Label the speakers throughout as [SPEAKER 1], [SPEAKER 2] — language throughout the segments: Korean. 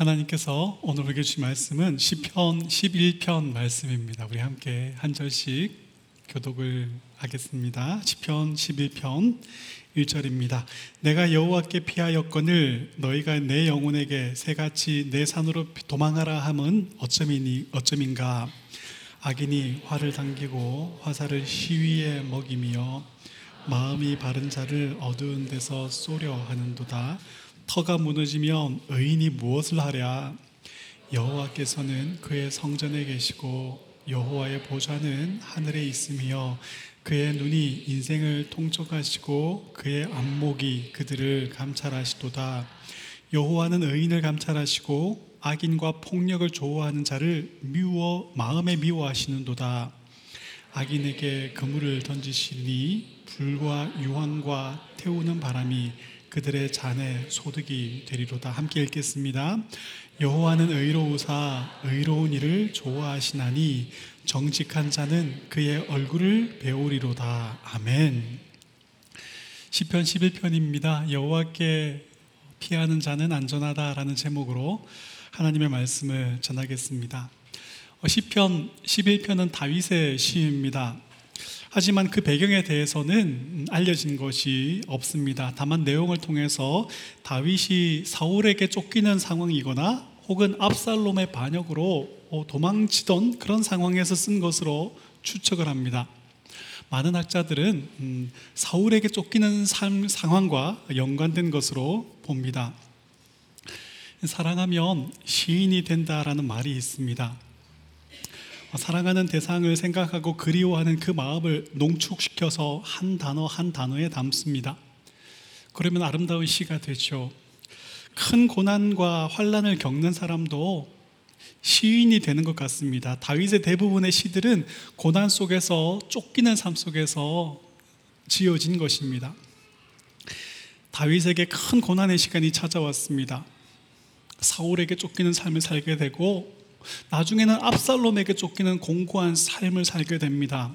[SPEAKER 1] 하나님께서 오늘 우리에게 주신 말씀은 시편 11편 말씀입니다. 우리 함께 한 절씩 교독을 하겠습니다. 시편 11편 1절입니다. 내가 여호와께 피하였거늘 너희가 내 영혼에게 새같이 내 산으로 도망하라 함은 어쩌이니 어쩌민가 악인이 화를 당기고 화살을 시위에 먹이며 마음이 바른 자를 어두운 데서 쏘려 하는도다 터가 무너지면 의인이 무엇을 하랴? 여호와께서는 그의 성전에 계시고 여호와의 보좌는 하늘에 있으며 그의 눈이 인생을 통촉하시고 그의 안목이 그들을 감찰하시도다. 여호와는 의인을 감찰하시고 악인과 폭력을 좋아하는 자를 미워 마음에 미워하시는도다. 악인에게 그물을 던지시니 불과 유황과 태우는 바람이 그들의 잔에 소득이 되리로다 함께 읽겠습니다. 여호와는 의로우사 의로운 일을 좋아하시나니 정직한 자는 그의 얼굴을 배우리로다. 아멘. 시편 11편입니다. 여호와께 피하는 자는 안전하다라는 제목으로 하나님의 말씀을 전하겠습니다. 어, 시편 11편은 다윗의 시입니다. 하지만 그 배경에 대해서는 알려진 것이 없습니다. 다만 내용을 통해서 다윗이 사울에게 쫓기는 상황이거나 혹은 압살롬의 반역으로 어, 도망치던 그런 상황에서 쓴 것으로 추측을 합니다. 많은 학자들은 음, 사울에게 쫓기는 삶, 상황과 연관된 것으로 봅니다. 사랑하면 시인이 된다라는 말이 있습니다. 사랑하는 대상을 생각하고 그리워하는 그 마음을 농축시켜서 한 단어 한 단어에 담습니다. 그러면 아름다운 시가 되죠. 큰 고난과 환란을 겪는 사람도 시인이 되는 것 같습니다. 다윗의 대부분의 시들은 고난 속에서 쫓기는 삶 속에서 지어진 것입니다. 다윗에게 큰 고난의 시간이 찾아왔습니다. 사울에게 쫓기는 삶을 살게 되고 나중에는 압살롬에게 쫓기는 공고한 삶을 살게 됩니다.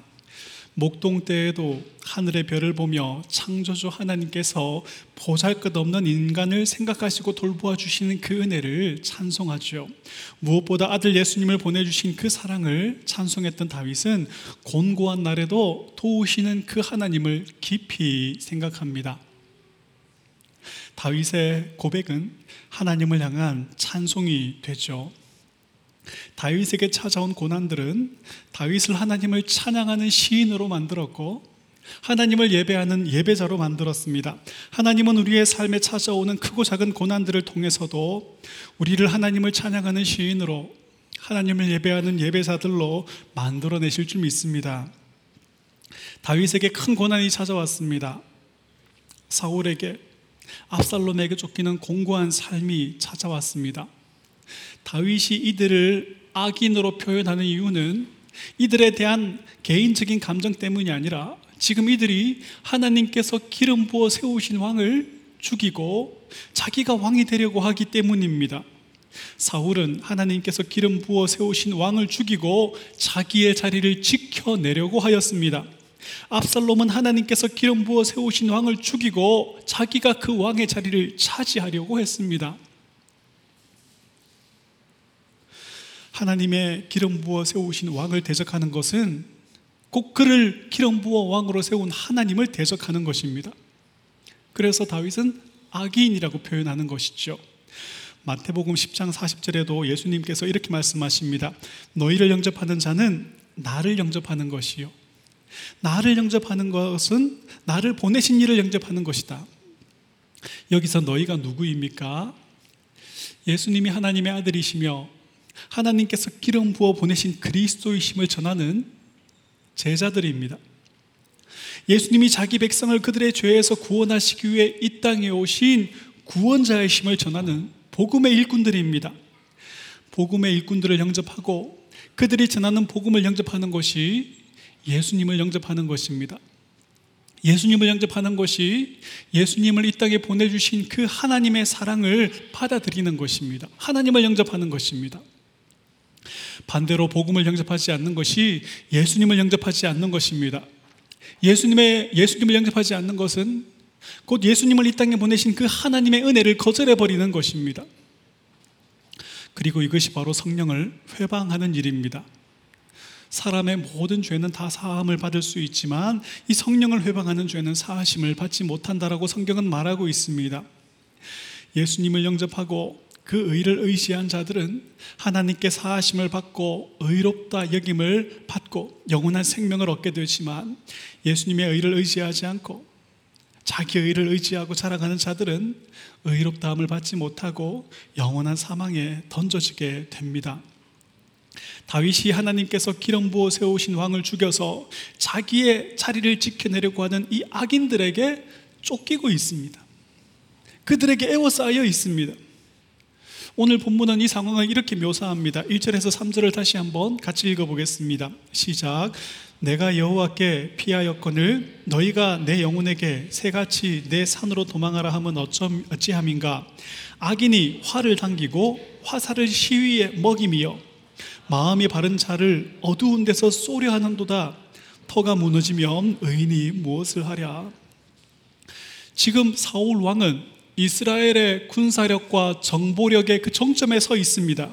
[SPEAKER 1] 목동 때에도 하늘의 별을 보며 창조주 하나님께서 보잘 것 없는 인간을 생각하시고 돌보아 주시는 그 은혜를 찬송하죠. 무엇보다 아들 예수님을 보내주신 그 사랑을 찬송했던 다윗은 곤고한 날에도 도우시는 그 하나님을 깊이 생각합니다. 다윗의 고백은 하나님을 향한 찬송이 되죠. 다윗에게 찾아온 고난들은 다윗을 하나님을 찬양하는 시인으로 만들었고 하나님을 예배하는 예배자로 만들었습니다. 하나님은 우리의 삶에 찾아오는 크고 작은 고난들을 통해서도 우리를 하나님을 찬양하는 시인으로 하나님을 예배하는 예배자들로 만들어내실 줄 믿습니다. 다윗에게 큰 고난이 찾아왔습니다. 사울에게 압살롬에게 쫓기는 공고한 삶이 찾아왔습니다. 다윗이 이들을 악인으로 표현하는 이유는 이들에 대한 개인적인 감정 때문이 아니라 지금 이들이 하나님께서 기름 부어 세우신 왕을 죽이고 자기가 왕이 되려고 하기 때문입니다. 사울은 하나님께서 기름 부어 세우신 왕을 죽이고 자기의 자리를 지켜내려고 하였습니다. 압살롬은 하나님께서 기름 부어 세우신 왕을 죽이고 자기가 그 왕의 자리를 차지하려고 했습니다. 하나님의 기름 부어 세우신 왕을 대적하는 것은 꼭 그를 기름 부어 왕으로 세운 하나님을 대적하는 것입니다. 그래서 다윗은 악인이라고 표현하는 것이죠. 마태복음 10장 40절에도 예수님께서 이렇게 말씀하십니다. 너희를 영접하는 자는 나를 영접하는 것이요. 나를 영접하는 것은 나를 보내신 이를 영접하는 것이다. 여기서 너희가 누구입니까? 예수님이 하나님의 아들이시며 하나님께서 기름 부어 보내신 그리스도이심을 전하는 제자들입니다. 예수님이 자기 백성을 그들의 죄에서 구원하시기 위해 이 땅에 오신 구원자의심을 전하는 복음의 일꾼들입니다. 복음의 일꾼들을 영접하고 그들이 전하는 복음을 영접하는 것이 예수님을 영접하는 것입니다. 예수님을 영접하는 것이 예수님을 이 땅에 보내주신 그 하나님의 사랑을 받아들이는 것입니다. 하나님을 영접하는 것입니다. 반대로 복음을 영접하지 않는 것이 예수님을 영접하지 않는 것입니다. 예수님의 예수님을 영접하지 않는 것은 곧 예수님을 이 땅에 보내신 그 하나님의 은혜를 거절해 버리는 것입니다. 그리고 이것이 바로 성령을 회방하는 일입니다. 사람의 모든 죄는 다 사함을 받을 수 있지만 이 성령을 회방하는 죄는 사하심을 받지 못한다라고 성경은 말하고 있습니다. 예수님을 영접하고 그 의를 의지한 자들은 하나님께 사하심을 받고 의롭다 여김을 받고 영원한 생명을 얻게 되지만 예수님의 의를 의지하지 않고 자기 의를 의지하고 자라가는 자들은 의롭다함을 받지 못하고 영원한 사망에 던져지게 됩니다. 다윗이 하나님께서 기름 부어 세우신 왕을 죽여서 자기의 자리를 지켜내려고 하는 이 악인들에게 쫓기고 있습니다. 그들에게 애워싸여 있습니다. 오늘 본문은 이 상황을 이렇게 묘사합니다. 1절에서 3절을 다시 한번 같이 읽어보겠습니다. 시작. 내가 여호와께 피하였거늘 너희가 내 영혼에게 새같이 내 산으로 도망하라 하면 어쩜 어찌함인가 악인이 화를 당기고 화살을 시위에 먹임이여 마음이 바른 자를 어두운 데서 쏘려 하는도다 터가 무너지면 의인이 무엇을 하랴 지금 사울 왕은 이스라엘의 군사력과 정보력의 그 정점에 서 있습니다.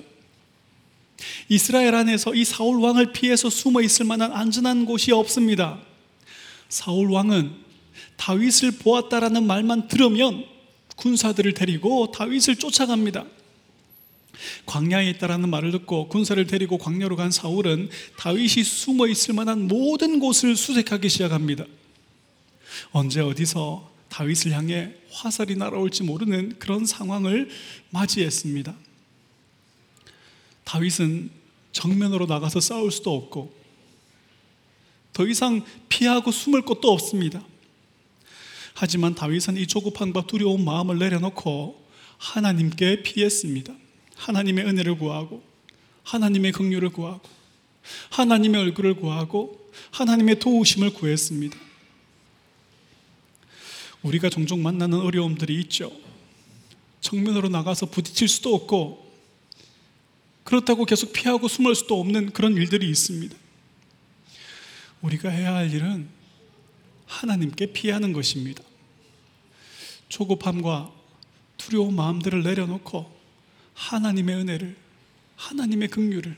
[SPEAKER 1] 이스라엘 안에서 이 사울 왕을 피해서 숨어 있을 만한 안전한 곳이 없습니다. 사울 왕은 다윗을 보았다라는 말만 들으면 군사들을 데리고 다윗을 쫓아갑니다. 광야에 있다라는 말을 듣고 군사를 데리고 광야로 간 사울은 다윗이 숨어 있을 만한 모든 곳을 수색하기 시작합니다. 언제 어디서 다윗을 향해 화살이 날아올지 모르는 그런 상황을 맞이했습니다. 다윗은 정면으로 나가서 싸울 수도 없고 더 이상 피하고 숨을 곳도 없습니다. 하지만 다윗은 이 조급함과 두려운 마음을 내려놓고 하나님께 피했습니다. 하나님의 은혜를 구하고 하나님의 긍휼을 구하고 하나님의 얼굴을 구하고 하나님의 도우심을 구했습니다. 우리가 종종 만나는 어려움들이 있죠. 정면으로 나가서 부딪힐 수도 없고 그렇다고 계속 피하고 숨을 수도 없는 그런 일들이 있습니다. 우리가 해야 할 일은 하나님께 피하는 것입니다. 조급함과 두려운 마음들을 내려놓고 하나님의 은혜를, 하나님의 긍휼을,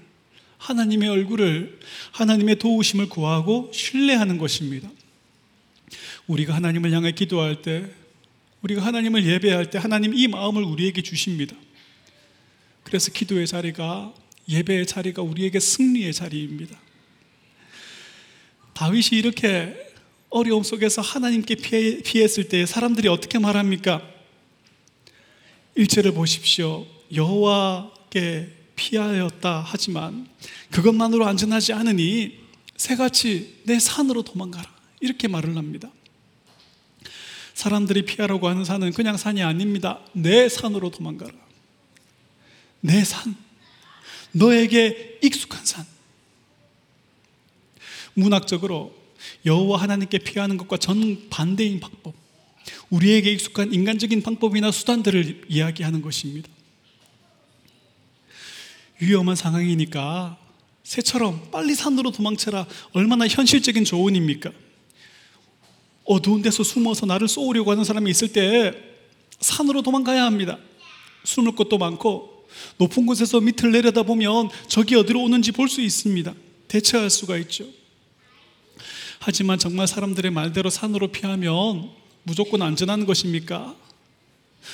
[SPEAKER 1] 하나님의 얼굴을, 하나님의 도우심을 구하고 신뢰하는 것입니다. 우리가 하나님을 향해 기도할 때, 우리가 하나님을 예배할 때 하나님 이 마음을 우리에게 주십니다. 그래서 기도의 자리가 예배의 자리가 우리에게 승리의 자리입니다. 다윗이 이렇게 어려움 속에서 하나님께 피했을 때 사람들이 어떻게 말합니까? 1절을 보십시오. 여호와께 피하였다 하지만 그것만으로 안전하지 않으니 새같이 내 산으로 도망가라. 이렇게 말을 합니다. 사람들이 피하라고 하는 산은 그냥 산이 아닙니다. 내 산으로 도망가라. 내 산. 너에게 익숙한 산. 문학적으로 여호와 하나님께 피하는 것과 전 반대인 방법. 우리에게 익숙한 인간적인 방법이나 수단들을 이야기하는 것입니다. 위험한 상황이니까 새처럼 빨리 산으로 도망쳐라. 얼마나 현실적인 조언입니까? 어두운 데서 숨어서 나를 쏘으려고 하는 사람이 있을 때 산으로 도망가야 합니다. 숨을 곳도 많고 높은 곳에서 밑을 내려다보면 적이 어디로 오는지 볼 수 있습니다. 대처할 수가 있죠. 하지만 정말 사람들의 말대로 산으로 피하면 무조건 안전한 것입니까?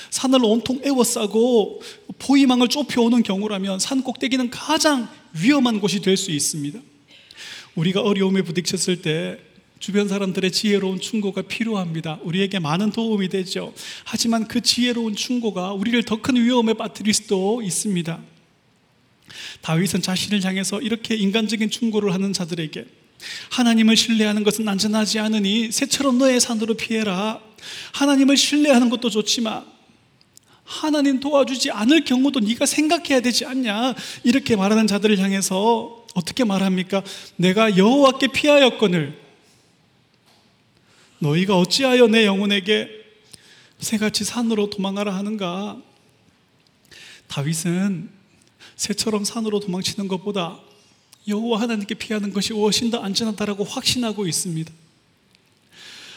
[SPEAKER 1] 산을 온통 에워싸고 포위망을 좁혀오는 경우라면 산 꼭대기는 가장 위험한 곳이 될 수 있습니다. 우리가 어려움에 부딪혔을 때 주변 사람들의 지혜로운 충고가 필요합니다. 우리에게 많은 도움이 되죠. 하지만 그 지혜로운 충고가 우리를 더 큰 위험에 빠뜨릴 수도 있습니다. 다윗은 자신을 향해서 이렇게 인간적인 충고를 하는 자들에게 하나님을 신뢰하는 것은 안전하지 않으니 새처럼 너의 산으로 피해라. 하나님을 신뢰하는 것도 좋지만 하나님 도와주지 않을 경우도 네가 생각해야 되지 않냐 이렇게 말하는 자들을 향해서 어떻게 말합니까? 내가 여호와께 피하였거늘 너희가 어찌하여 내 영혼에게 새같이 산으로 도망가라 하는가? 다윗은 새처럼 산으로 도망치는 것보다 여호와 하나님께 피하는 것이 훨씬 더 안전하다라고 확신하고 있습니다.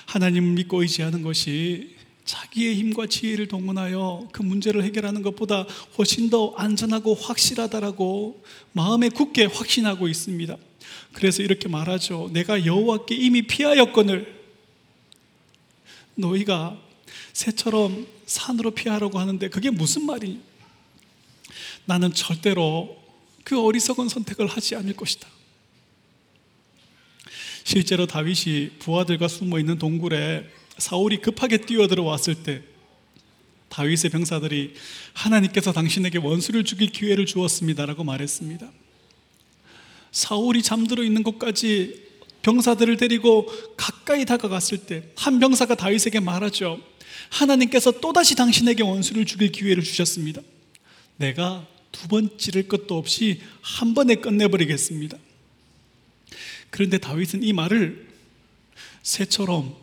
[SPEAKER 1] 하나님을 믿고 의지하는 것이 자기의 힘과 지혜를 동원하여 그 문제를 해결하는 것보다 훨씬 더 안전하고 확실하다라고 마음에 굳게 확신하고 있습니다. 그래서 이렇게 말하죠. 내가 여호와께 이미 피하였거늘 너희가 새처럼 산으로 피하라고 하는데 그게 무슨 말이냐? 나는 절대로 그 어리석은 선택을 하지 않을 것이다. 실제로 다윗이 부하들과 숨어 있는 동굴에 사울이 급하게 뛰어들어왔을 때 다윗의 병사들이 하나님께서 당신에게 원수를 죽일 기회를 주었습니다라고 말했습니다. 사울이 잠들어 있는 곳까지 병사들을 데리고 가까이 다가갔을 때 한 병사가 다윗에게 말하죠. 하나님께서 또다시 당신에게 원수를 죽일 기회를 주셨습니다. 내가 두 번 찌를 것도 없이 한 번에 끝내버리겠습니다. 그런데 다윗은 이 말을 새처럼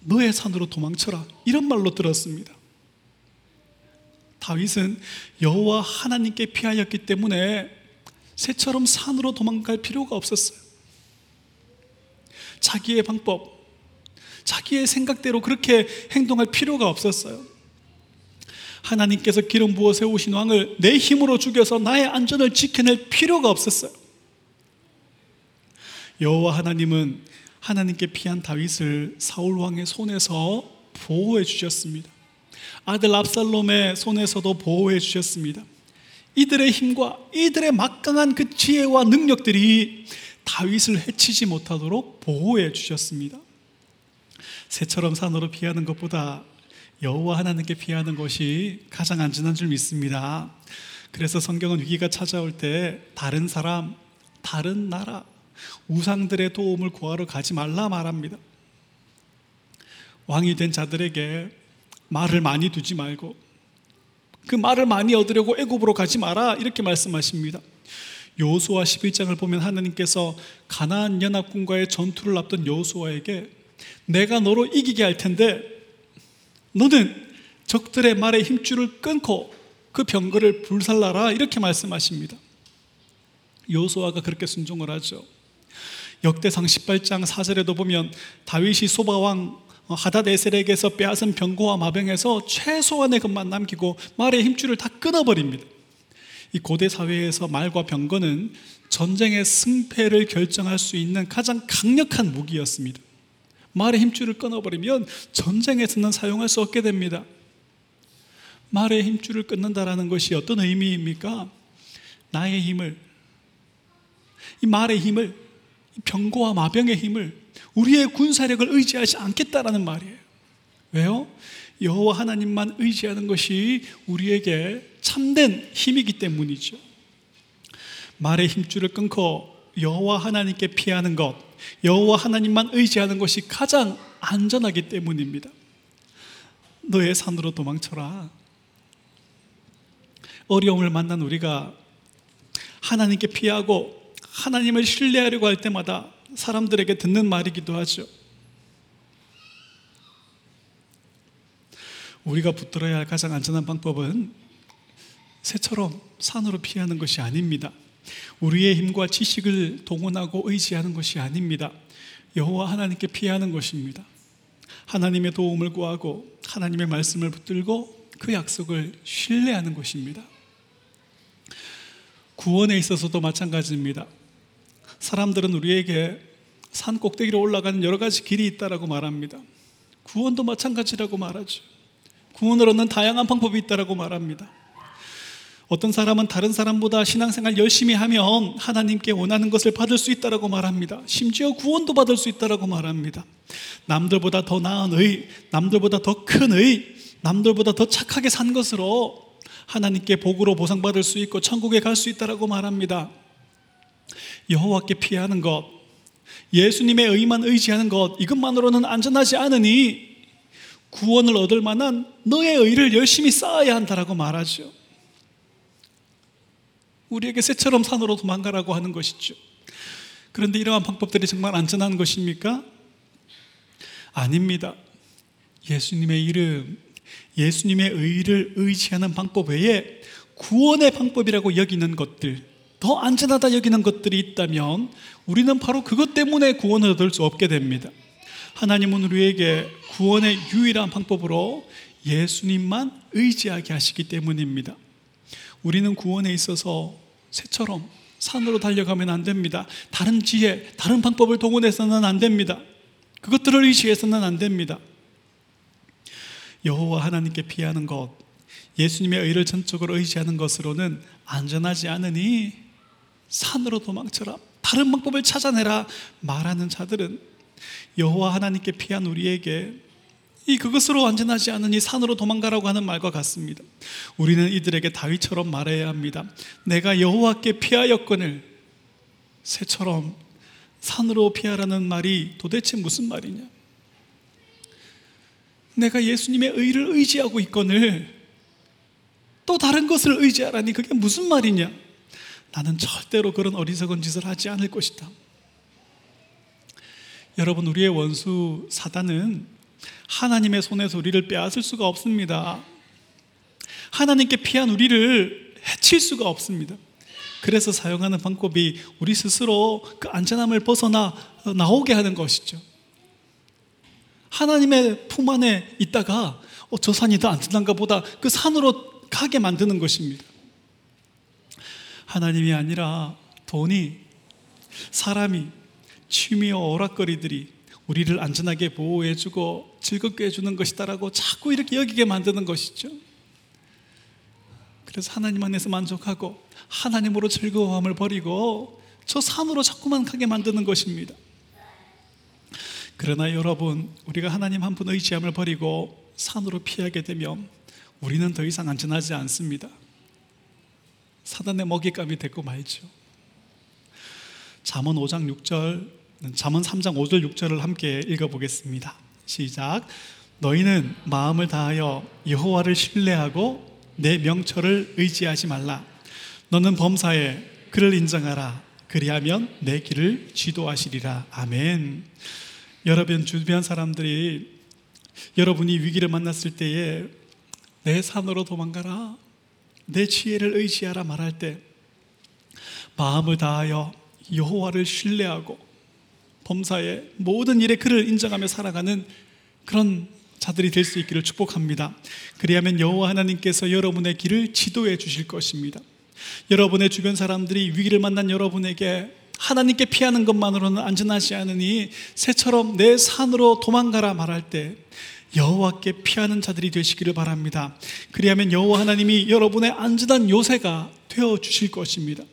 [SPEAKER 1] 너의 산으로 도망쳐라 이런 말로 들었습니다. 다윗은 여호와 하나님께 피하였기 때문에 새처럼 산으로 도망갈 필요가 없었어요. 자기의 방법, 자기의 생각대로 그렇게 행동할 필요가 없었어요. 하나님께서 기름 부어 세우신 왕을 내 힘으로 죽여서 나의 안전을 지켜낼 필요가 없었어요. 여호와 하나님은 하나님께 피한 다윗을 사울 왕의 손에서 보호해 주셨습니다. 아들 압살롬의 손에서도 보호해 주셨습니다. 이들의 힘과 이들의 막강한 그 지혜와 능력들이 다윗을 해치지 못하도록 보호해 주셨습니다. 새처럼 산으로 피하는 것보다 여호와 하나님께 피하는 것이 가장 안전한 줄 믿습니다. 그래서 성경은 위기가 찾아올 때 다른 사람, 다른 나라, 우상들의 도움을 구하러 가지 말라 말합니다. 왕이 된 자들에게 말을 많이 두지 말고 그 말을 많이 얻으려고 애굽으로 가지 마라 이렇게 말씀하십니다. 요수아 11장을 보면 하나님께서 가나안 연합군과의 전투를 앞둔 요수아에게 내가 너로 이기게 할 텐데 너는 적들의 말에 힘줄을 끊고 그 병거를 불살라라 이렇게 말씀하십니다. 요수아가 그렇게 순종을 하죠. 역대상 18장 4절에도 보면 다윗이 소바왕 하다데셀에게서 빼앗은 병고와 마병에서 최소한의 것만 남기고 말의 힘줄을 다 끊어버립니다. 이 고대 사회에서 말과 병거는 전쟁의 승패를 결정할 수 있는 가장 강력한 무기였습니다. 말의 힘줄을 끊어버리면 전쟁에서는 사용할 수 없게 됩니다. 말의 힘줄을 끊는다라는 것이 어떤 의미입니까? 나의 힘을, 이 말의 힘을, 병고와 마병의 힘을 우리의 군사력을 의지하지 않겠다라는 말이에요. 왜요? 여호와 하나님만 의지하는 것이 우리에게 참된 힘이기 때문이죠. 말의 힘줄을 끊고 여호와 하나님께 피하는 것, 여호와 하나님만 의지하는 것이 가장 안전하기 때문입니다. 너의 산으로 도망쳐라. 어려움을 만난 우리가 하나님께 피하고 하나님을 신뢰하려고 할 때마다 사람들에게 듣는 말이기도 하죠. 우리가 붙들어야 할 가장 안전한 방법은 새처럼 산으로 피하는 것이 아닙니다. 우리의 힘과 지식을 동원하고 의지하는 것이 아닙니다. 여호와 하나님께 피하는 것입니다. 하나님의 도움을 구하고 하나님의 말씀을 붙들고 그 약속을 신뢰하는 것입니다. 구원에 있어서도 마찬가지입니다. 사람들은 우리에게 산 꼭대기로 올라가는 여러 가지 길이 있다라고 말합니다. 구원도 마찬가지라고 말하죠. 구원을 얻는 다양한 방법이 있다라고 말합니다. 어떤 사람은 다른 사람보다 신앙생활 열심히 하면 하나님께 원하는 것을 받을 수 있다라고 말합니다. 심지어 구원도 받을 수 있다라고 말합니다. 남들보다 더 나은 의, 남들보다 더 큰 의, 남들보다 더 착하게 산 것으로 하나님께 복으로 보상받을 수 있고 천국에 갈 수 있다라고 말합니다. 여호와께 피하는 것, 예수님의 의만 의지하는 것, 이것만으로는 안전하지 않으니 구원을 얻을 만한 너의 의를 열심히 쌓아야 한다라고 말하죠. 우리에게 새처럼 산으로 도망가라고 하는 것이죠. 그런데 이러한 방법들이 정말 안전한 것입니까? 아닙니다. 예수님의 이름, 예수님의 의를 의지하는 방법 외에 구원의 방법이라고 여기는 것들, 더 안전하다 여기는 것들이 있다면 우리는 바로 그것 때문에 구원을 얻을 수 없게 됩니다. 하나님은 우리에게 구원의 유일한 방법으로 예수님만 의지하게 하시기 때문입니다. 우리는 구원에 있어서 새처럼 산으로 달려가면 안 됩니다. 다른 지혜, 다른 방법을 동원해서는 안 됩니다. 그것들을 의지해서는 안 됩니다. 여호와 하나님께 피하는 것, 예수님의 의를 전적으로 의지하는 것으로는 안전하지 않으니 산으로 도망쳐라. 다른 방법을 찾아내라 말하는 자들은 여호와 하나님께 피한 우리에게 이 그것으로 안전하지 않으니 산으로 도망가라고 하는 말과 같습니다. 우리는 이들에게 다윗처럼 말해야 합니다. 내가 여호와께 피하였거늘 새처럼 산으로 피하라는 말이 도대체 무슨 말이냐? 내가 예수님의 의를 의지하고 있거늘 또 다른 것을 의지하라니 그게 무슨 말이냐? 나는 절대로 그런 어리석은 짓을 하지 않을 것이다. 여러분, 우리의 원수 사단은 하나님의 손에서 우리를 빼앗을 수가 없습니다. 하나님께 피한 우리를 해칠 수가 없습니다. 그래서 사용하는 방법이 우리 스스로 그 안전함을 벗어나 나오게 하는 것이죠. 하나님의 품 안에 있다가 어, 저 산이 더 안전한가 보다 그 산으로 가게 만드는 것입니다. 하나님이 아니라 돈이 사람이 취미와 오락거리들이 우리를 안전하게 보호해주고 즐겁게 해주는 것이다라고 자꾸 이렇게 여기게 만드는 것이죠. 그래서 하나님 안에서 만족하고 하나님으로 즐거움을 버리고 저 산으로 자꾸만 가게 만드는 것입니다. 그러나 여러분, 우리가 하나님 한 분 의지함을 버리고 산으로 피하게 되면 우리는 더 이상 안전하지 않습니다. 사단의 먹잇감이 됐고 말죠. 잠언 5장 6절, 잠언 3장 5절 6절을 함께 읽어보겠습니다. 시작. 너희는 마음을 다하여 여호와를 신뢰하고 내 명철을 의지하지 말라. 너는 범사에 그를 인정하라. 그리하면 내 길을 지도하시리라. 아멘. 여러분 주변 사람들이 여러분이 위기를 만났을 때에 내 산으로 도망가라. 내 지혜를 의지하라 말할 때 마음을 다하여 여호와를 신뢰하고 범사에 모든 일에 그를 인정하며 살아가는 그런 자들이 될 수 있기를 축복합니다. 그리하면 여호와 하나님께서 여러분의 길을 지도해 주실 것입니다. 여러분의 주변 사람들이 위기를 만난 여러분에게 하나님께 피하는 것만으로는 안전하지 않으니 새처럼 내 산으로 도망가라 말할 때 여호와께 피하는 자들이 되시기를 바랍니다. 그리하면 여호와 하나님이 여러분의 안전한 요새가 되어 주실 것입니다.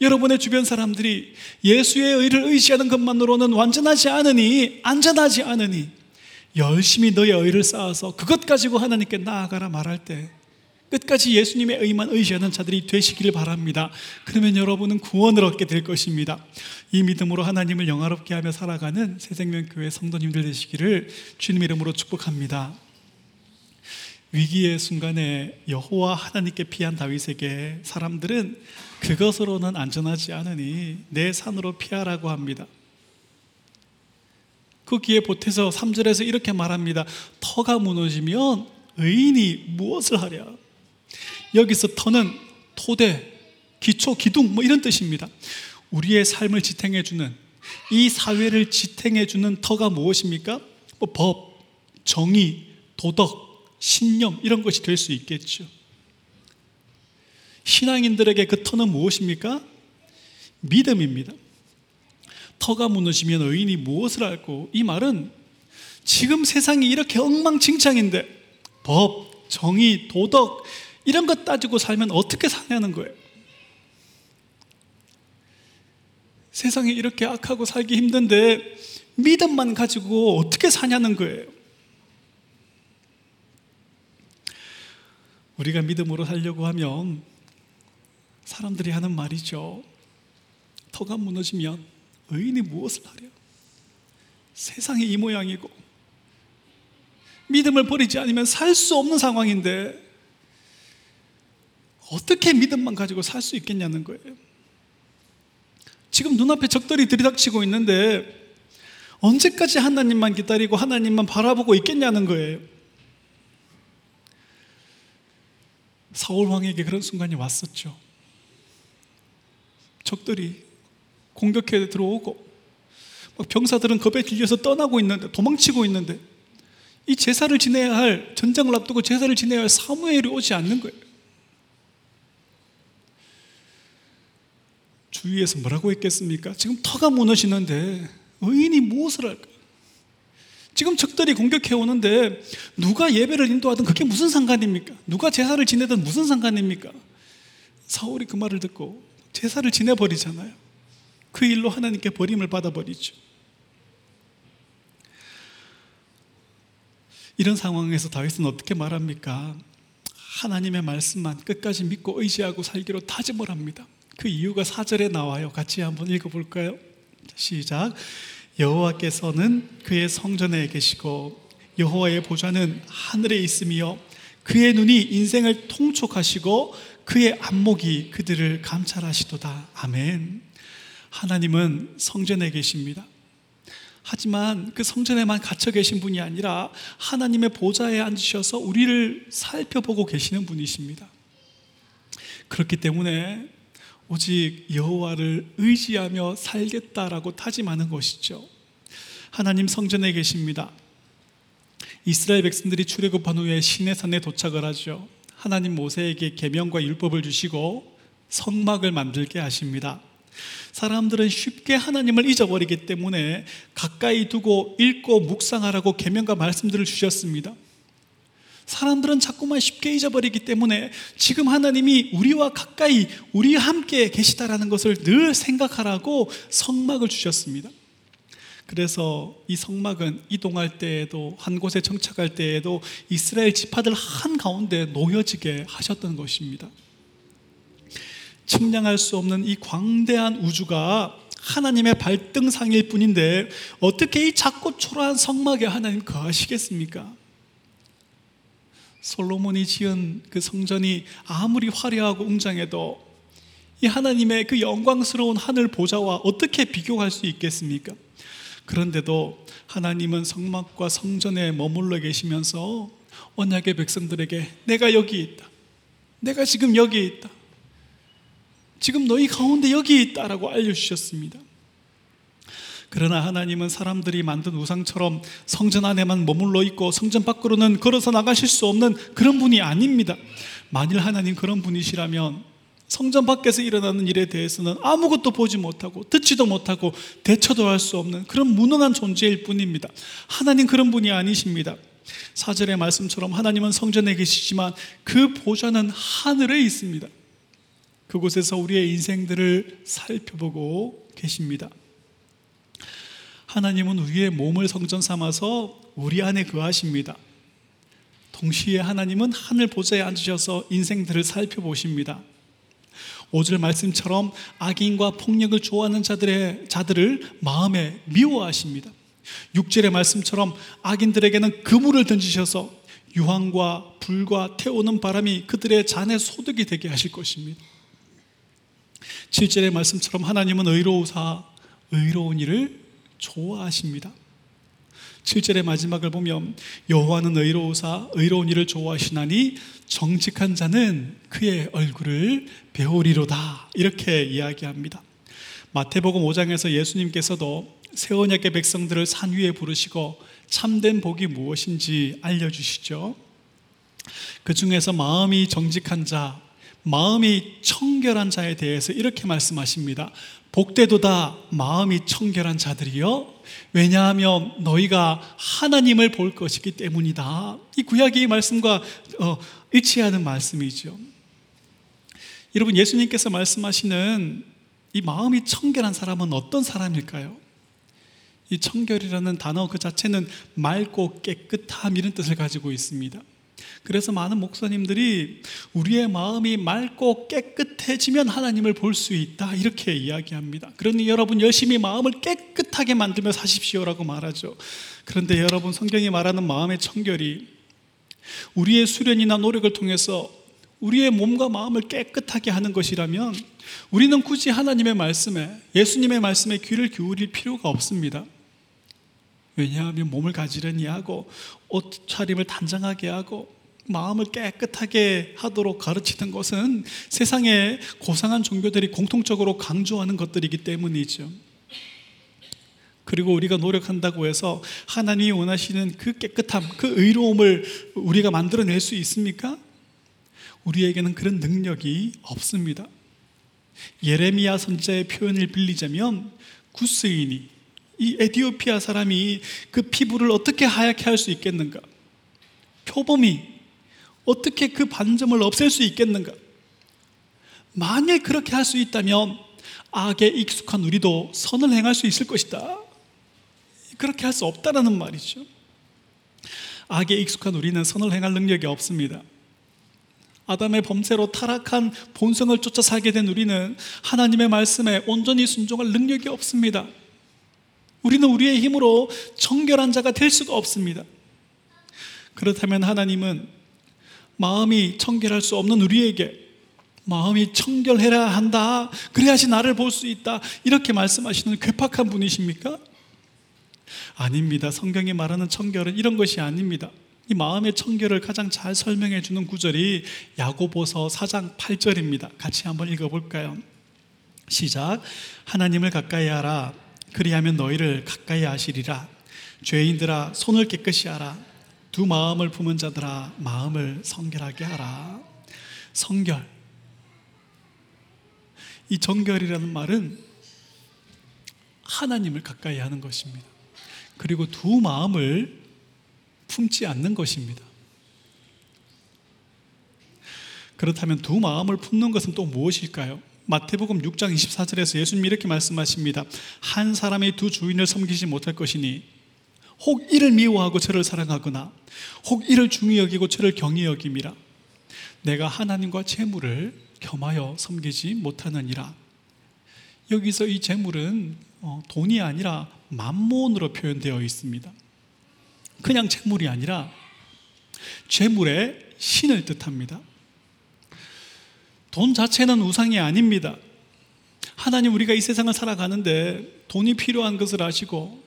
[SPEAKER 1] 여러분의 주변 사람들이 예수의 의를 의지하는 것만으로는 완전하지 않으니 안전하지 않으니 열심히 너의 의를 쌓아서 그것 가지고 하나님께 나아가라 말할 때 끝까지 예수님의 의만 의지하는 자들이 되시기를 바랍니다. 그러면 여러분은 구원을 얻게 될 것입니다. 이 믿음으로 하나님을 영화롭게 하며 살아가는 새생명교회 성도님들 되시기를 주님 이름으로 축복합니다. 위기의 순간에 여호와 하나님께 피한 다윗에게 사람들은 그것으로는 안전하지 않으니 내 산으로 피하라고 합니다. 거기에 보태서 3절에서 이렇게 말합니다. 터가 무너지면 의인이 무엇을 하랴? 여기서 터는 토대, 기초, 기둥 뭐 이런 뜻입니다. 우리의 삶을 지탱해 주는 이 사회를 지탱해 주는 터가 무엇입니까? 뭐 법, 정의, 도덕, 신념 이런 것이 될 수 있겠죠. 신앙인들에게 그 터는 무엇입니까? 믿음입니다. 터가 무너지면 의인이 무엇을 알고 이 말은 지금 세상이 이렇게 엉망진창인데 법, 정의, 도덕 이런 것 따지고 살면 어떻게 사냐는 거예요. 세상이 이렇게 악하고 살기 힘든데 믿음만 가지고 어떻게 사냐는 거예요. 우리가 믿음으로 살려고 하면 사람들이 하는 말이죠. 터가 무너지면 의인이 무엇을 하려? 세상이 이 모양이고 믿음을 버리지 않으면 살 수 없는 상황인데 어떻게 믿음만 가지고 살 수 있겠냐는 거예요. 지금 눈앞에 적들이 들이닥치고 있는데 언제까지 하나님만 기다리고 하나님만 바라보고 있겠냐는 거예요. 사울 왕에게 그런 순간이 왔었죠. 적들이 공격해 들어오고 병사들은 겁에 질려서 떠나고 있는데 도망치고 있는데 이 제사를 지내야 할 전쟁을 앞두고 제사를 지내야 할 사무엘이 오지 않는 거예요. 주위에서 뭐라고 했겠습니까? 지금 터가 무너지는데 의인이 무엇을 할까? 지금 적들이 공격해 오는데 누가 예배를 인도하든 그게 무슨 상관입니까? 누가 제사를 지내든 무슨 상관입니까? 사울이 그 말을 듣고 제사를 지내버리잖아요. 그 일로 하나님께 버림을 받아버리죠. 이런 상황에서 다윗은 어떻게 말합니까? 하나님의 말씀만 끝까지 믿고 의지하고 살기로 다짐을 합니다. 그 이유가 사절에 나와요. 같이 한번 읽어볼까요? 시작. 여호와께서는 그의 성전에 계시고 여호와의 보좌는 하늘에 있으며 그의 눈이 인생을 통촉하시고 그의 안목이 그들을 감찰하시도다. 아멘. 하나님은 성전에 계십니다. 하지만 그 성전에만 갇혀 계신 분이 아니라 하나님의 보좌에 앉으셔서 우리를 살펴보고 계시는 분이십니다. 그렇기 때문에 오직 여호와를 의지하며 살겠다라고 다짐하는 것이죠. 하나님 성전에 계십니다. 이스라엘 백성들이 출애굽한 후에 시내산에 도착을 하죠. 하나님 모세에게 계명과 율법을 주시고 성막을 만들게 하십니다. 사람들은 쉽게 하나님을 잊어버리기 때문에 가까이 두고 읽고 묵상하라고 계명과 말씀들을 주셨습니다. 사람들은 자꾸만 쉽게 잊어버리기 때문에 지금 하나님이 우리와 가까이 우리와 함께 계시다라는 것을 늘 생각하라고 성막을 주셨습니다. 그래서 이 성막은 이동할 때에도 한 곳에 정착할 때에도 이스라엘 지파들 한 가운데 놓여지게 하셨던 것입니다. 측량할 수 없는 이 광대한 우주가 하나님의 발등상일 뿐인데 어떻게 이 작고 초라한 성막에 하나님 거하시겠습니까? 솔로몬이 지은 그 성전이 아무리 화려하고 웅장해도 이 하나님의 그 영광스러운 하늘 보좌와 어떻게 비교할 수 있겠습니까? 그런데도 하나님은 성막과 성전에 머물러 계시면서 언약의 백성들에게 내가 여기 있다. 내가 지금 여기 있다. 지금 너희 가운데 여기 있다라고 알려주셨습니다. 그러나 하나님은 사람들이 만든 우상처럼 성전 안에만 머물러 있고 성전 밖으로는 걸어서 나가실 수 없는 그런 분이 아닙니다. 만일 하나님 그런 분이시라면 성전 밖에서 일어나는 일에 대해서는 아무것도 보지 못하고 듣지도 못하고 대처도 할 수 없는 그런 무능한 존재일 뿐입니다. 하나님 그런 분이 아니십니다. 사절의 말씀처럼 하나님은 성전에 계시지만 그 보좌는 하늘에 있습니다. 그곳에서 우리의 인생들을 살펴보고 계십니다. 하나님은 우리의 몸을 성전 삼아서 우리 안에 거하십니다. 동시에 하나님은 하늘 보좌에 앉으셔서 인생들을 살펴보십니다. 5절 말씀처럼 악인과 폭력을 좋아하는 자들의 자들을 마음에 미워하십니다. 6절의 말씀처럼 악인들에게는 그물을 던지셔서 유황과 불과 태우는 바람이 그들의 잔의 소득이 되게 하실 것입니다. 7절의 말씀처럼 하나님은 의로우사 의로운 일을 좋아하십니다. 7절의 마지막을 보면 여호와는 의로우사 의로운 일을 좋아하시나니 정직한 자는 그의 얼굴을 배우리로다 이렇게 이야기합니다. 마태복음 5장에서 예수님께서도 새 언약의 백성들을 산 위에 부르시고 참된 복이 무엇인지 알려주시죠. 그 중에서 마음이 정직한 자, 마음이 청결한 자에 대해서 이렇게 말씀하십니다. 복되도다 마음이 청결한 자들이요. 왜냐하면 너희가 하나님을 볼 것이기 때문이다. 이 구약의 말씀과 어, 일치하는 말씀이죠. 여러분 예수님께서 말씀하시는 이 마음이 청결한 사람은 어떤 사람일까요? 이 청결이라는 단어 그 자체는 맑고 깨끗함 이런 뜻을 가지고 있습니다. 그래서 많은 목사님들이 우리의 마음이 맑고 깨끗해지면 하나님을 볼 수 있다 이렇게 이야기합니다. 그러니 여러분 열심히 마음을 깨끗하게 만들며 사십시오라고 말하죠. 그런데 여러분 성경이 말하는 마음의 청결이 우리의 수련이나 노력을 통해서 우리의 몸과 마음을 깨끗하게 하는 것이라면 우리는 굳이 하나님의 말씀에 예수님의 말씀에 귀를 기울일 필요가 없습니다. 왜냐하면 몸을 가지런히 하고 옷 차림을 단정하게 하고 마음을 깨끗하게 하도록 가르치는 것은 세상의 고상한 종교들이 공통적으로 강조하는 것들이기 때문이죠. 그리고 우리가 노력한다고 해서 하나님이 원하시는 그 깨끗함, 그 의로움을 우리가 만들어낼 수 있습니까? 우리에게는 그런 능력이 없습니다. 예레미야 선자의 표현을 빌리자면 구스인이 이 에디오피아 사람이 그 피부를 어떻게 하얗게 할 수 있겠는가? 표범이 어떻게 그 반점을 없앨 수 있겠는가? 만일 그렇게 할 수 있다면 악에 익숙한 우리도 선을 행할 수 있을 것이다. 그렇게 할 수 없다라는 말이죠. 악에 익숙한 우리는 선을 행할 능력이 없습니다. 아담의 범죄로 타락한 본성을 쫓아 살게 된 우리는 하나님의 말씀에 온전히 순종할 능력이 없습니다. 우리는 우리의 힘으로 정결한 자가 될 수가 없습니다. 그렇다면 하나님은 마음이 청결할 수 없는 우리에게 마음이 청결해야 한다. 그래야지 나를 볼 수 있다. 이렇게 말씀하시는 괴팍한 분이십니까? 아닙니다. 성경이 말하는 청결은 이런 것이 아닙니다. 이 마음의 청결을 가장 잘 설명해 주는 구절이 야고보서 4장 8절입니다. 같이 한번 읽어 볼까요? 시작. 하나님을 가까이 하라. 그리하면 너희를 가까이 하시리라. 죄인들아 손을 깨끗이 하라. 두 마음을 품은 자들아 마음을 성결하게 하라. 성결. 이 정결이라는 말은 하나님을 가까이 하는 것입니다. 그리고 두 마음을 품지 않는 것입니다. 그렇다면 두 마음을 품는 것은 또 무엇일까요? 마태복음 6장 24절에서 예수님이 이렇게 말씀하십니다. 한 사람이 두 주인을 섬기지 못할 것이니 혹 이를 미워하고 저를 사랑하거나 혹 이를 중히 여기고 저를 경히 여김이라. 내가 하나님과 재물을 겸하여 섬기지 못하느니라. 여기서 이 재물은 어, 돈이 아니라 만몬으로 표현되어 있습니다. 그냥 재물이 아니라 재물의 신을 뜻합니다. 돈 자체는 우상이 아닙니다. 하나님 우리가 이 세상을 살아가는데 돈이 필요한 것을 아시고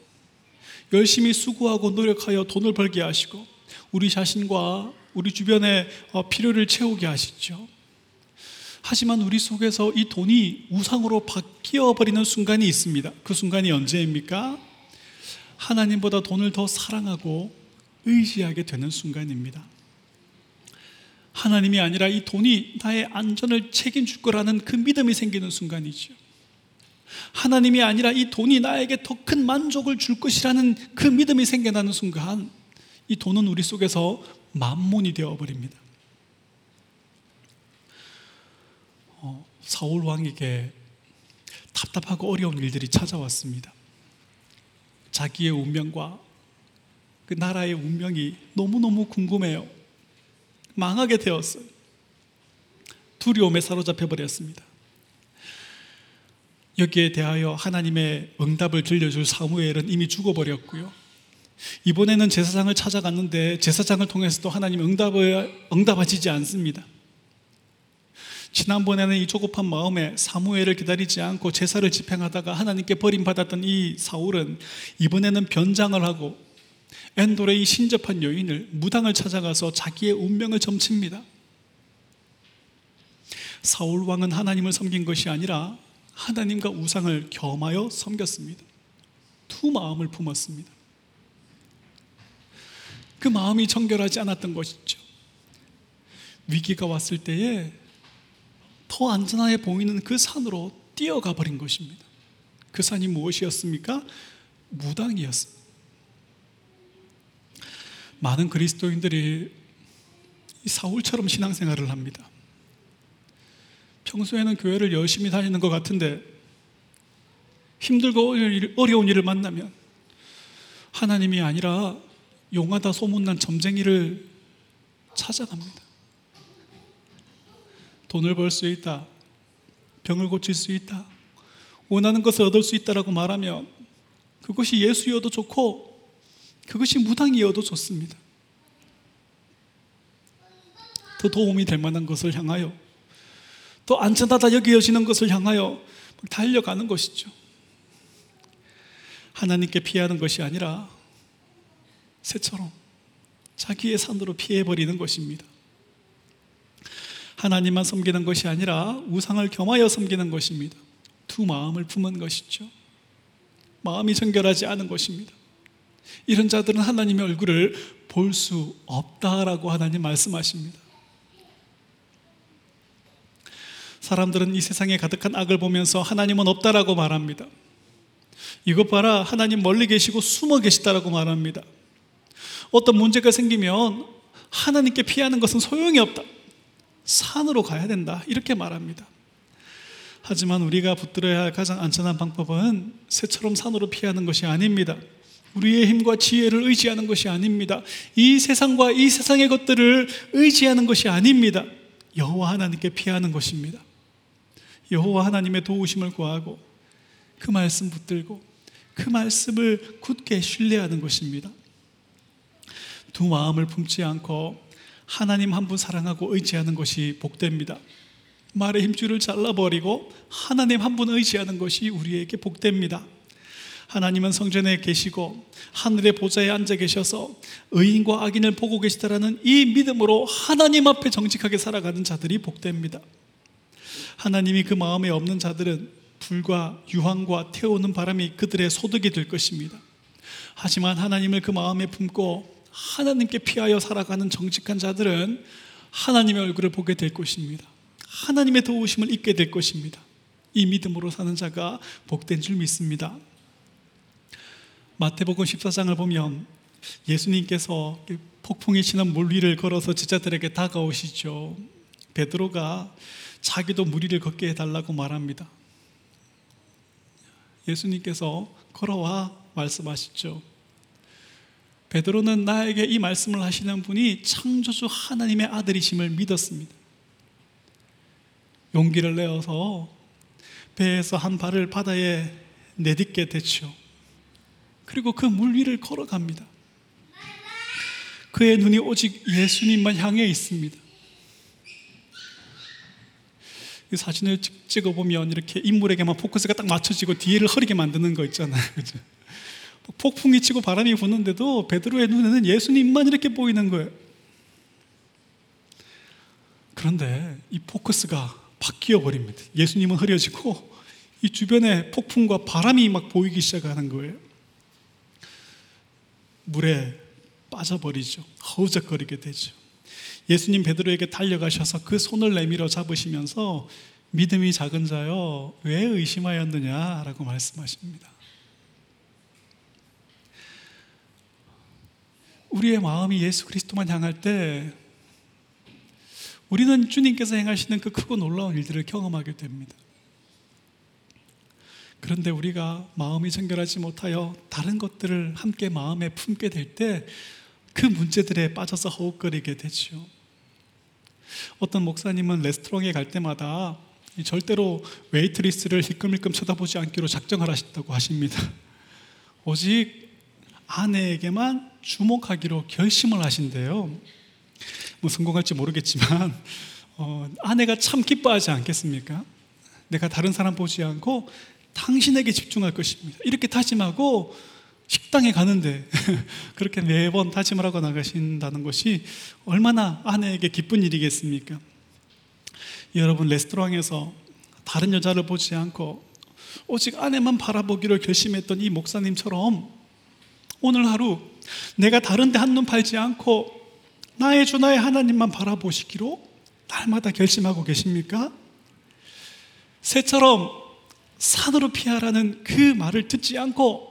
[SPEAKER 1] 열심히 수고하고 노력하여 돈을 벌게 하시고 우리 자신과 우리 주변의 어, 필요를 채우게 하시죠. 하지만 우리 속에서 이 돈이 우상으로 바뀌어 버리는 순간이 있습니다. 그 순간이 언제입니까? 하나님보다 돈을 더 사랑하고 의지하게 되는 순간입니다. 하나님이 아니라 이 돈이 나의 안전을 책임줄 거라는 그 믿음이 생기는 순간이죠. 하나님이 아니라 이 돈이 나에게 더 큰 만족을 줄 것이라는 그 믿음이 생겨나는 순간 이 돈은 우리 속에서 만몬이 되어버립니다. 어, 사울 왕에게 답답하고 어려운 일들이 찾아왔습니다. 자기의 운명과 그 나라의 운명이 너무너무 궁금해요. 망하게 되었어요. 두려움에 사로잡혀 버렸습니다. 여기에 대하여 하나님의 응답을 들려줄 사무엘은 이미 죽어버렸고요. 이번에는 제사장을 찾아갔는데 제사장을 통해서도 하나님 응답을 응답하시지 않습니다. 지난번에는 이 조급한 마음에 사무엘을 기다리지 않고 제사를 집행하다가 하나님께 버림받았던 이 사울은 이번에는 변장을 하고 엔돌의 이 신접한 여인을 무당을 찾아가서 자기의 운명을 점칩니다. 사울 왕은 하나님을 섬긴 것이 아니라 하나님과 우상을 겸하여 섬겼습니다. 두 마음을 품었습니다. 그 마음이 정결하지 않았던 것이죠. 위기가 왔을 때에 더 안전하게 보이는 그 산으로 뛰어가 버린 것입니다. 그 산이 무엇이었습니까? 무당이었습니다. 많은 그리스도인들이 사울처럼 신앙생활을 합니다. 평소에는 교회를 열심히 다니는 것 같은데 힘들고 어려운 일을 만나면 하나님이 아니라 용하다 소문난 점쟁이를 찾아갑니다. 돈을 벌 수 있다. 병을 고칠 수 있다. 원하는 것을 얻을 수 있다라고 말하면 그것이 예수여도 좋고 그것이 무당이어도 좋습니다. 더 도움이 될 만한 것을 향하여 더 안전하다 여겨지는 것을 향하여 달려가는 것이죠. 하나님께 피하는 것이 아니라 새처럼 자기의 산으로 피해버리는 것입니다. 하나님만 섬기는 것이 아니라 우상을 겸하여 섬기는 것입니다. 두 마음을 품은 것이죠. 마음이 정결하지 않은 것입니다. 이런 자들은 하나님의 얼굴을 볼 수 없다라고 하나님 말씀하십니다. 사람들은 이 세상에 가득한 악을 보면서 하나님은 없다라고 말합니다. 이것 봐라, 하나님 멀리 계시고 숨어 계시다라고 말합니다. 어떤 문제가 생기면 하나님께 피하는 것은 소용이 없다. 산으로 가야 된다. 이렇게 말합니다. 하지만 우리가 붙들어야 할 가장 안전한 방법은 새처럼 산으로 피하는 것이 아닙니다. 우리의 힘과 지혜를 의지하는 것이 아닙니다. 이 세상과 이 세상의 것들을 의지하는 것이 아닙니다. 여호와 하나님께 피하는 것입니다. 여호와 하나님의 도우심을 구하고 그 말씀 붙들고 그 말씀을 굳게 신뢰하는 것입니다. 두 마음을 품지 않고 하나님 한 분 사랑하고 의지하는 것이 복됩니다. 말의 힘줄을 잘라버리고 하나님 한 분 의지하는 것이 우리에게 복됩니다. 하나님은 성전에 계시고 하늘의 보좌에 앉아 계셔서 의인과 악인을 보고 계시다라는 이 믿음으로 하나님 앞에 정직하게 살아가는 자들이 복됩니다. 하나님이 그 마음에 없는 자들은 불과 유황과 태우는 바람이 그들의 소득이 될 것입니다. 하지만 하나님을 그 마음에 품고 하나님께 피하여 살아가는 정직한 자들은 하나님의 얼굴을 보게 될 것입니다. 하나님의 도우심을 잊게 될 것입니다. 이 믿음으로 사는 자가 복된 줄 믿습니다. 마태복음 14장을 보면 예수님께서 폭풍이 치는 물 위를 걸어서 제자들에게 다가오시죠. 베드로가 자기도 물 위를 걷게 해달라고 말합니다. 예수님께서 걸어와 말씀하시죠. 베드로는 나에게 이 말씀을 하시는 분이 창조주 하나님의 아들이심을 믿었습니다. 용기를 내어서 배에서 한 발을 바다에 내딛게 됐죠. 그리고 그 물 위를 걸어갑니다. 그의 눈이 오직 예수님만 향해 있습니다. 이 사진을 찍어보면 이렇게 인물에게만 포커스가 딱 맞춰지고 뒤를 흐리게 만드는 거 있잖아요. 그죠? 폭풍이 치고 바람이 부는데도 베드로의 눈에는 예수님만 이렇게 보이는 거예요. 그런데 이 포커스가 바뀌어 버립니다. 예수님은 흐려지고 이 주변에 폭풍과 바람이 막 보이기 시작하는 거예요. 물에 빠져버리죠. 허우적거리게 되죠. 예수님 베드로에게 달려가셔서 그 손을 내밀어 잡으시면서 믿음이 작은 자여 왜 의심하였느냐라고 말씀하십니다. 우리의 마음이 예수 그리스도만 향할 때 우리는 주님께서 행하시는 그 크고 놀라운 일들을 경험하게 됩니다. 그런데 우리가 마음이 정결하지 못하여 다른 것들을 함께 마음에 품게 될 때 그 문제들에 빠져서 허우적거리게 되죠. 어떤 목사님은 레스토랑에 갈 때마다 절대로 웨이트리스를 힐끔힐끔 쳐다보지 않기로 작정을 하셨다고 하십니다. 오직 아내에게만 주목하기로 결심을 하신대요. 뭐 성공할지 모르겠지만 어, 아내가 참 기뻐하지 않겠습니까? 내가 다른 사람 보지 않고 당신에게 집중할 것입니다. 이렇게 다짐하고 식당에 가는데 그렇게 매번 다짐을 하고 나가신다는 것이 얼마나 아내에게 기쁜 일이겠습니까? 여러분 레스토랑에서 다른 여자를 보지 않고 오직 아내만 바라보기로 결심했던 이 목사님처럼 오늘 하루 내가 다른 데 한눈 팔지 않고 나의 주 나의 하나님만 바라보시기로 날마다 결심하고 계십니까? 새처럼 산으로 피하라는 그 말을 듣지 않고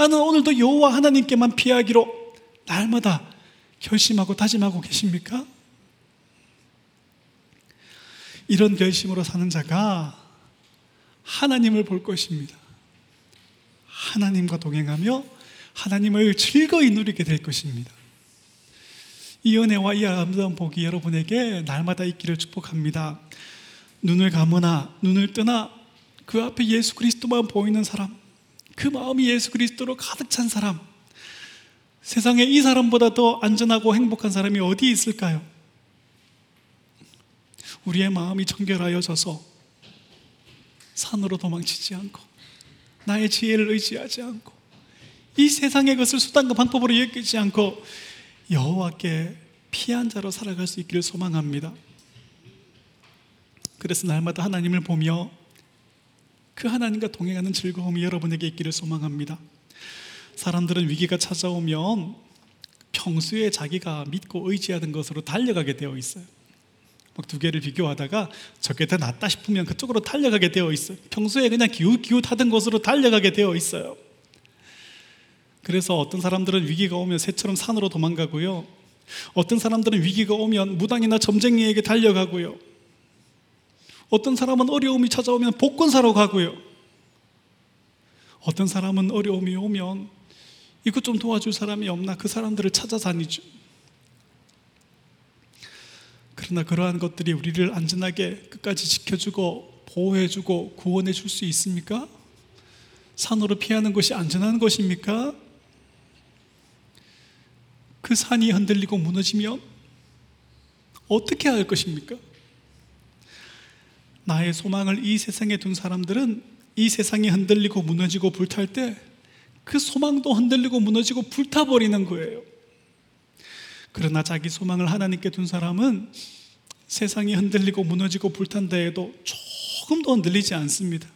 [SPEAKER 1] 나는 오늘도 여호와 하나님께만 피하기로 날마다 결심하고 다짐하고 계십니까? 이런 결심으로 사는 자가 하나님을 볼 것입니다. 하나님과 동행하며 하나님을 즐거이 누리게 될 것입니다. 이 은혜와 이 아름다운 복이 여러분에게 날마다 있기를 축복합니다. 눈을 감으나 눈을 뜨나 그 앞에 예수 그리스도만 보이는 사람, 그 마음이 예수 그리스도로 가득 찬 사람, 세상에 이 사람보다 더 안전하고 행복한 사람이 어디 있을까요? 우리의 마음이 정결하여져서 산으로 도망치지 않고 나의 지혜를 의지하지 않고 이 세상의 것을 수단과 방법으로 여기지 않고 여호와께 피한 자로 살아갈 수 있기를 소망합니다. 그래서 날마다 하나님을 보며 그 하나님과 동행하는 즐거움이 여러분에게 있기를 소망합니다. 사람들은 위기가 찾아오면 평소에 자기가 믿고 의지하던 것으로 달려가게 되어 있어요. 막 두 개를 비교하다가 저게 더 낫다 싶으면 그쪽으로 달려가게 되어 있어요. 평소에 그냥 기웃기웃하던 곳으로 달려가게 되어 있어요. 그래서 어떤 사람들은 위기가 오면 새처럼 산으로 도망가고요. 어떤 사람들은 위기가 오면 무당이나 점쟁이에게 달려가고요. 어떤 사람은 어려움이 찾아오면 복권 사러 가고요. 어떤 사람은 어려움이 오면 이것 좀 도와줄 사람이 없나 그 사람들을 찾아다니죠. 그러나 그러한 것들이 우리를 안전하게 끝까지 지켜주고 보호해주고 구원해 줄 수 있습니까? 산으로 피하는 것이 안전한 것입니까? 그 산이 흔들리고 무너지면 어떻게 할 것입니까? 나의 소망을 이 세상에 둔 사람들은 이 세상이 흔들리고 무너지고 불탈 때 그 소망도 흔들리고 무너지고 불타버리는 거예요. 그러나 자기 소망을 하나님께 둔 사람은 세상이 흔들리고 무너지고 불탄다 해도 조금도 흔들리지 않습니다.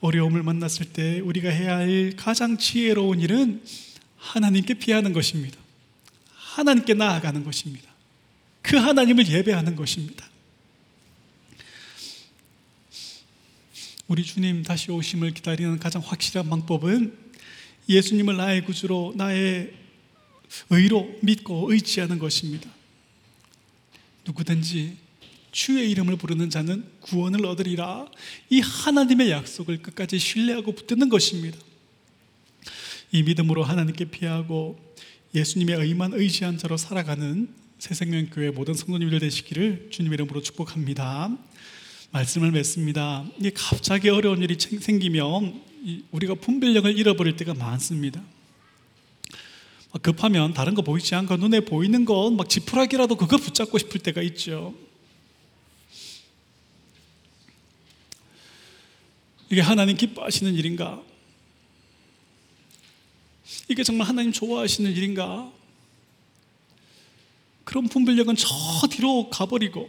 [SPEAKER 1] 어려움을 만났을 때 우리가 해야 할 가장 지혜로운 일은 하나님께 피하는 것입니다. 하나님께 나아가는 것입니다. 그 하나님을 예배하는 것입니다. 우리 주님 다시 오심을 기다리는 가장 확실한 방법은 예수님을 나의 구주로 나의 의로 믿고 의지하는 것입니다. 누구든지 주의 이름을 부르는 자는 구원을 얻으리라. 이 하나님의 약속을 끝까지 신뢰하고 붙드는 것입니다. 이 믿음으로 하나님께 피하고 예수님의 의만 의지한 자로 살아가는 새생명교회 모든 성도님들 되시기를 주님 이름으로 축복합니다. 말씀을 맺습니다. 이게 갑자기 어려운 일이 생기면 우리가 분별력을 잃어버릴 때가 많습니다. 급하면 다른 거 보이지 않고 눈에 보이는 건 막 지푸라기라도 그거 붙잡고 싶을 때가 있죠. 이게 하나님 기뻐하시는 일인가? 이게 정말 하나님 좋아하시는 일인가? 그런 분별력은 저 뒤로 가버리고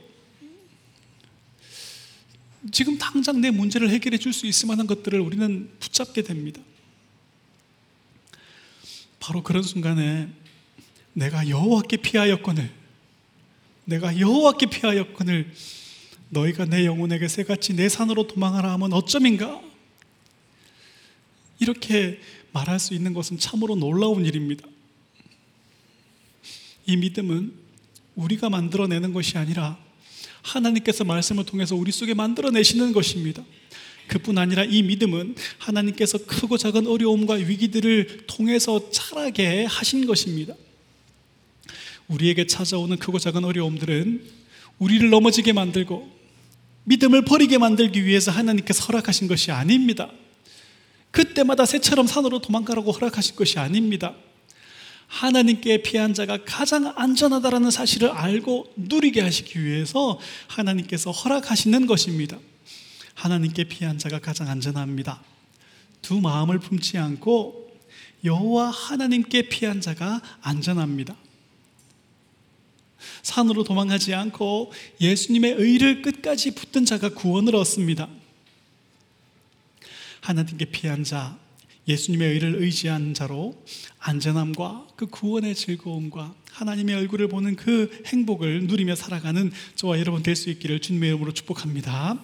[SPEAKER 1] 지금 당장 내 문제를 해결해 줄 수 있을 만한 것들을 우리는 붙잡게 됩니다. 바로 그런 순간에 내가 여호와께 피하였거늘 내가 여호와께 피하였거늘 너희가 내 영혼에게 새같이 내 산으로 도망하라 하면 어쩌인가 이렇게 말할 수 있는 것은 참으로 놀라운 일입니다. 이 믿음은 우리가 만들어내는 것이 아니라 하나님께서 말씀을 통해서 우리 속에 만들어내시는 것입니다. 그뿐 아니라 이 믿음은 하나님께서 크고 작은 어려움과 위기들을 통해서 자라게 하신 것입니다. 우리에게 찾아오는 크고 작은 어려움들은 우리를 넘어지게 만들고 믿음을 버리게 만들기 위해서 하나님께서 허락하신 것이 아닙니다. 그때마다 새처럼 산으로 도망가라고 허락하신 것이 아닙니다. 하나님께 피한 자가 가장 안전하다라는 사실을 알고 누리게 하시기 위해서 하나님께서 허락하시는 것입니다. 하나님께 피한 자가 가장 안전합니다. 두 마음을 품지 않고 여호와 하나님께 피한 자가 안전합니다. 산으로 도망가지 않고 예수님의 의를 끝까지 붙든 자가 구원을 얻습니다. 하나님께 피한 자, 예수님의 의를 의지한 자로 안전함과 그 구원의 즐거움과 하나님의 얼굴을 보는 그 행복을 누리며 살아가는 저와 여러분 될 수 있기를 주님의 이름으로 축복합니다.